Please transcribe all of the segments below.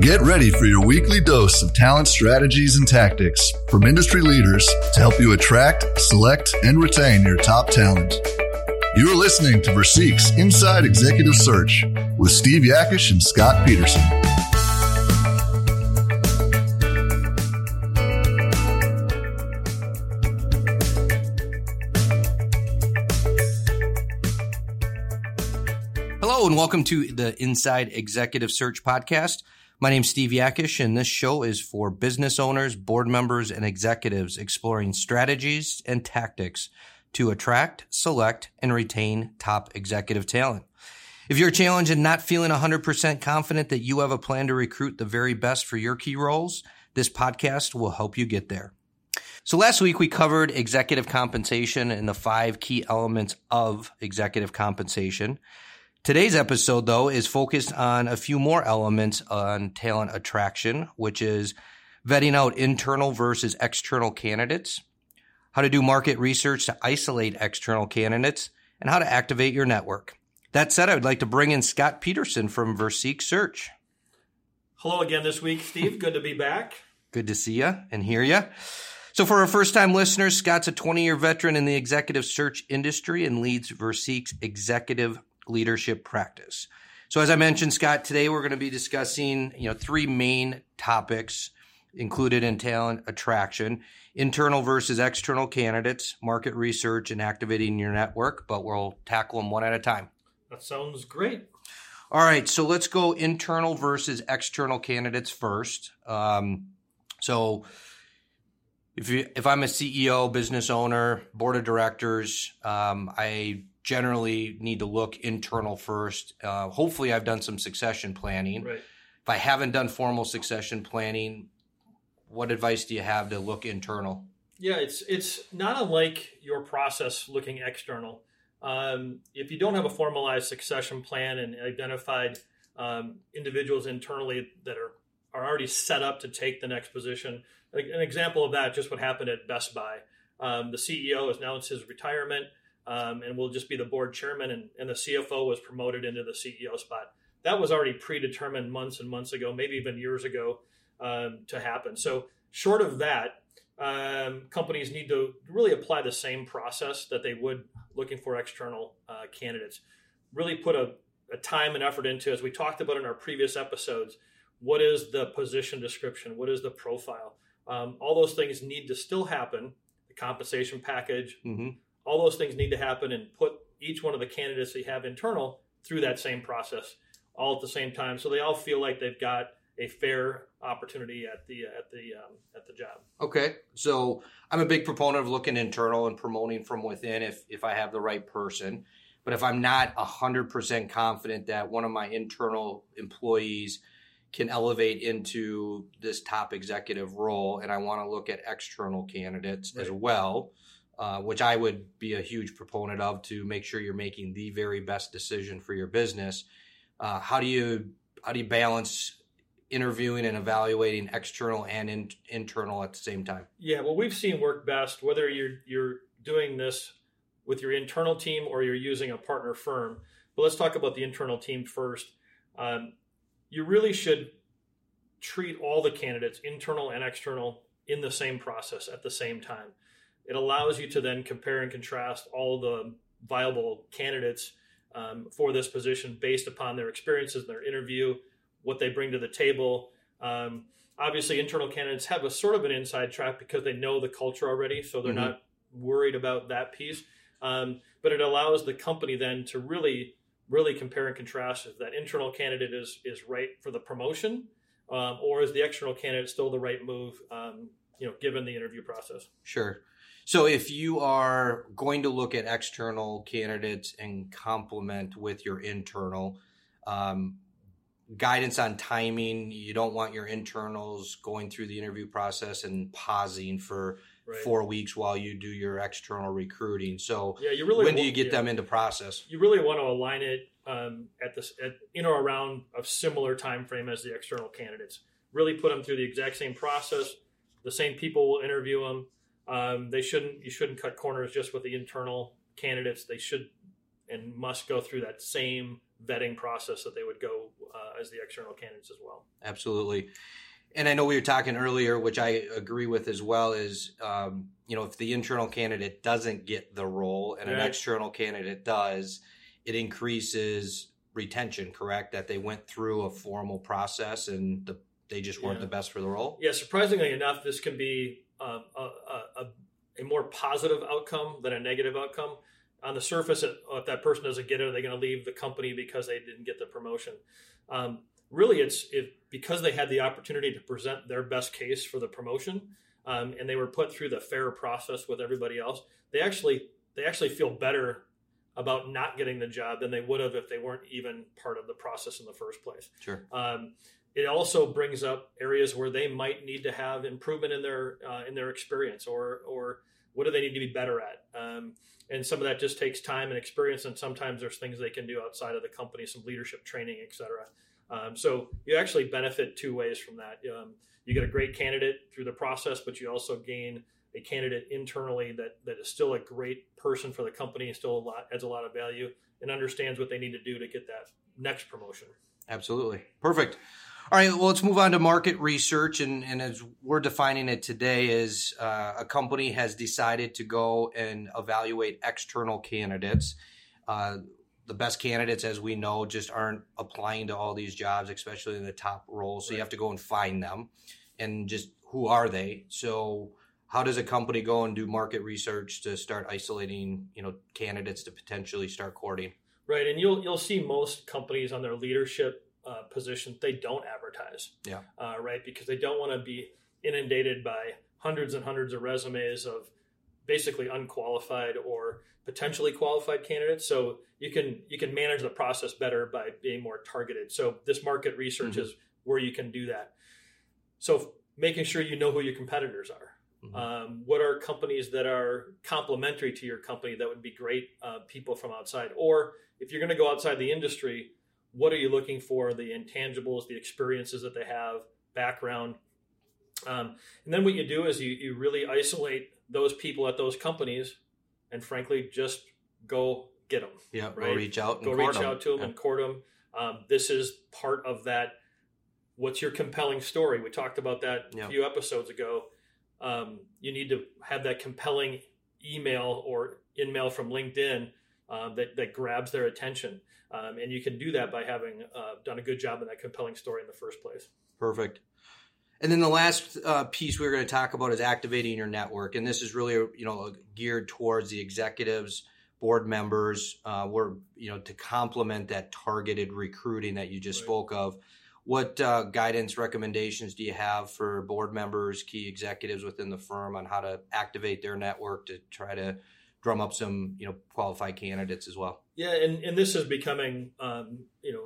Get ready for your weekly dose of talent strategies and tactics from industry leaders to help you attract, select, and retain your top talent. You're listening to Versique's Inside Executive Search with Steve Yakish and Scott Peterson. Hello, and welcome to the Inside Executive Search Podcast. My name's Steve Yakish, and this show is for business owners, board members, and executives exploring strategies and tactics to attract, select, and retain top executive talent. If you're challenged and not feeling 100% confident that you have a plan to recruit the very best for your key roles, this podcast will help you get there. So last week we covered executive compensation and the five key elements of executive compensation. Today's episode, though, is focused on a few more elements on talent attraction, which is vetting out internal versus external candidates, how to do market research to isolate external candidates, and how to activate your network. That said, I would like to bring in Scott Peterson from Versique Search. Hello again this week, Steve. Good to be back. Good to see you and hear you. So, for our first time listeners, Scott's a 20 year veteran in the executive search industry and leads Versique's executive leadership practice. So as I mentioned, Scott, today we're going to be discussing, you know, three main topics included in talent attraction, internal versus external candidates, market research, and activating your network, but we'll tackle them one at a time. That sounds great. All right, so let's go internal versus external candidates first. Um, so if you, if I'm a CEO, business owner, board of directors, um, I generally need to look internal first. Uh, hopefully, I've done some succession planning. Right. If I haven't done formal succession planning, what advice do you have to look internal? Yeah, it's it's not unlike your process looking external. Um, if you don't have a formalized succession plan and identified um, individuals internally that are are already set up to take the next position, an example of that just what happened at Best Buy. Um, the CEO has announced his retirement um, and will just be the board chairman, and, and the CFO was promoted into the CEO spot. That was already predetermined months and months ago, maybe even years ago, um, to happen. So, short of that, um, companies need to really apply the same process that they would looking for external uh, candidates. Really put a, a, time and effort into, as we talked about in our previous episodes, what is the position description? What is the profile? Um, all those things need to still happen. The compensation package, mm-hmm all those things need to happen and put each one of the candidates they have internal through that same process all at the same time. So they all feel like they've got a fair opportunity at the at the um, at the job. Okay. So i'm a big proponent of looking internal and promoting from within if if i have the right person. But if i'm not 100% confident that one of my internal employees can elevate into this top executive role and i want to look at external candidates right. as well uh, which I would be a huge proponent of to make sure you're making the very best decision for your business. Uh, how do you how do you balance interviewing and evaluating external and in, internal at the same time? Yeah, well, we've seen work best whether you're you're doing this with your internal team or you're using a partner firm. But let's talk about the internal team first. Um, you really should treat all the candidates, internal and external, in the same process at the same time. It allows you to then compare and contrast all the viable candidates um, for this position based upon their experiences, their interview, what they bring to the table. Um, obviously, internal candidates have a sort of an inside track because they know the culture already, so they're mm-hmm. not worried about that piece. Um, but it allows the company then to really, really compare and contrast if that internal candidate is is right for the promotion, um, or is the external candidate still the right move? Um, you know, given the interview process. Sure. So if you are going to look at external candidates and complement with your internal, um, guidance on timing, you don't want your internals going through the interview process and pausing for right. four weeks while you do your external recruiting. So yeah, you really when do you get yeah. them into process? You really want to align it um, at this at in or around a similar time frame as the external candidates. Really put them through the exact same process. The same people will interview them um, they shouldn't. You shouldn't cut corners just with the internal candidates. They should and must go through that same vetting process that they would go uh, as the external candidates as well. Absolutely. And I know we were talking earlier, which I agree with as well, is um, you know if the internal candidate doesn't get the role and right. an external candidate does, it increases retention. Correct? That they went through a formal process and the, they just weren't yeah. the best for the role. Yeah. Surprisingly enough, this can be a, a, a more positive outcome than a negative outcome on the surface, if that person doesn't get it, are they going to leave the company because they didn't get the promotion? Um, really, it's if because they had the opportunity to present their best case for the promotion, um, and they were put through the fair process with everybody else. They actually they actually feel better about not getting the job than they would have if they weren't even part of the process in the first place. Sure. Um, it also brings up areas where they might need to have improvement in their uh, in their experience or or what do they need to be better at? Um, and some of that just takes time and experience and sometimes there's things they can do outside of the company some leadership training etc um, so you actually benefit two ways from that. Um, you get a great candidate through the process but you also gain a candidate internally that that is still a great person for the company and still a lot adds a lot of value and understands what they need to do to get that next promotion. Absolutely. Perfect all right, well, let's move on to market research. And, and as we're defining it today, is uh, a company has decided to go and evaluate external candidates. Uh, the best candidates, as we know, just aren't applying to all these jobs, especially in the top roles. So right. you have to go and find them. And just who are they? So how does a company go and do market research to start isolating, you know, candidates to potentially start courting? Right, and you'll you'll see most companies on their leadership uh, positions they don't advertise. Yeah. Uh, right, because they don't want to be inundated by hundreds and hundreds of resumes of basically unqualified or potentially qualified candidates. So you can you can manage the process better by being more targeted. So this market research mm-hmm. is where you can do that. So making sure you know who your competitors are. Mm-hmm. Um, what are companies that are complementary to your company that would be great uh, people from outside? Or if you're going to go outside the industry, what are you looking for the intangibles the experiences that they have background? Um, and then what you do is you, you really isolate those people at those companies and frankly just go get them yeah right? go reach out go reach out to them yeah. and court them um, this is part of that what's your compelling story? We talked about that yeah. a few episodes ago. Um, you need to have that compelling email or in-mail from linkedin uh, that, that grabs their attention um, and you can do that by having uh, done a good job in that compelling story in the first place. Perfect. And then the last uh, piece we are going to talk about is activating your network, and this is really you know geared towards the executives, board members, uh, where you know to complement that targeted recruiting that you just right. spoke of. What uh, guidance recommendations do you have for board members, key executives within the firm on how to activate their network to try to drum up some you know qualified candidates as well. Yeah, and and this is becoming um, you know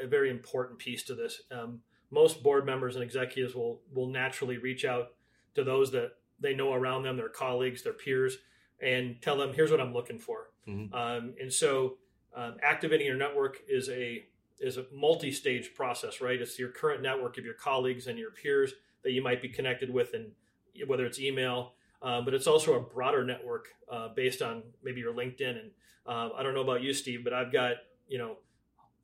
a, a, very important piece to this. Um, most board members and executives will will naturally reach out to those that they know around them, their colleagues, their peers, and tell them, "Here's what I'm looking for." Mm-hmm. Um, and so, um, activating your network is a is a multi-stage process, right? It's your current network of your colleagues and your peers that you might be connected with, and whether it's email, uh, but it's also a broader network uh, based on maybe your LinkedIn. And uh, I don't know about you, Steve, but I've got you know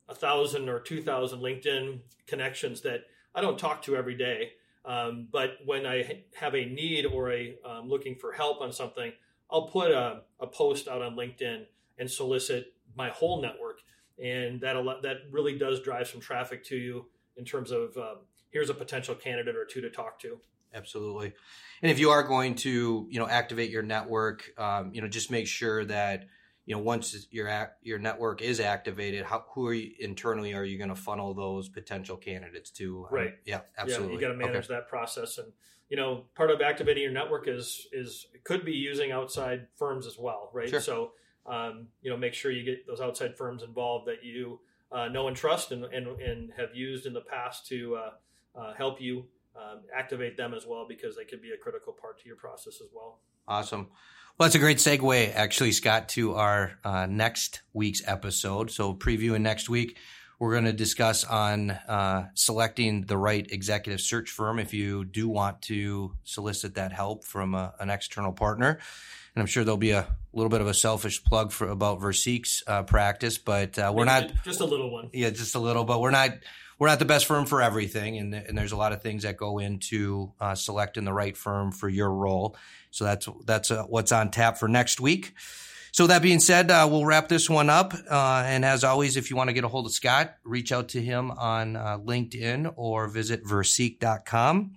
a thousand or two thousand LinkedIn connections that I don't talk to every day. Um, but when I have a need or a um, looking for help on something, I'll put a, a, post out on LinkedIn and solicit my whole network, and that that really does drive some traffic to you in terms of um, here's a potential candidate or two to talk to. Absolutely. And if you are going to, you know, activate your network, um, you know, just make sure that, you know, once your your network is activated, how, who are you internally are you going to funnel those potential candidates to? Right. Um, yeah, absolutely. Yeah, you got to manage okay. that process, and you know, part of activating your network is is could be using outside firms as well, right? Sure. So, um, you know, make sure you get those outside firms involved that you uh, know and trust, and, and and have used in the past to uh, uh, help you um, activate them as well because they could be a critical part to your process as well. Awesome. Well, that's a great segue, actually, Scott, to our uh, next week's episode. So, previewing next week, we're going to discuss on uh, selecting the right executive search firm if you do want to solicit that help from a, an external partner. And I'm sure there'll be a little bit of a selfish plug for about Versique's uh, practice, but uh, we're not just a little one. Yeah, just a little, but we're not we're not the best firm for everything, and, and there's a lot of things that go into uh, selecting the right firm for your role. So that's that's uh, what's on tap for next week. So that being said, uh, we'll wrap this one up. Uh, and as always, if you want to get a hold of Scott, reach out to him on uh, LinkedIn or visit versique.com.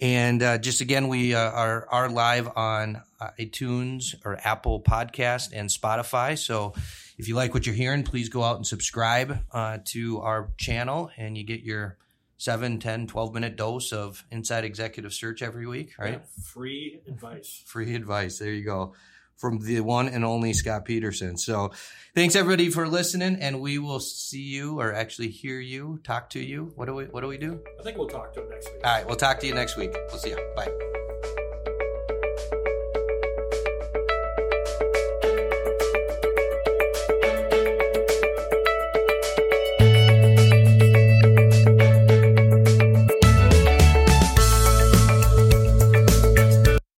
And uh, just again, we are, are live on iTunes or Apple Podcast and Spotify. So if you like what you're hearing, please go out and subscribe uh, to our channel and you get your 7, 10, 12 minute dose of Inside Executive Search every week, right? Yeah, free advice. Free advice. There you go from the one and only Scott Peterson. So thanks everybody for listening and we will see you or actually hear you, talk to you. What do we what do we do? I think we'll talk to him next week. All right, we'll talk to you next week. We'll see you. Bye.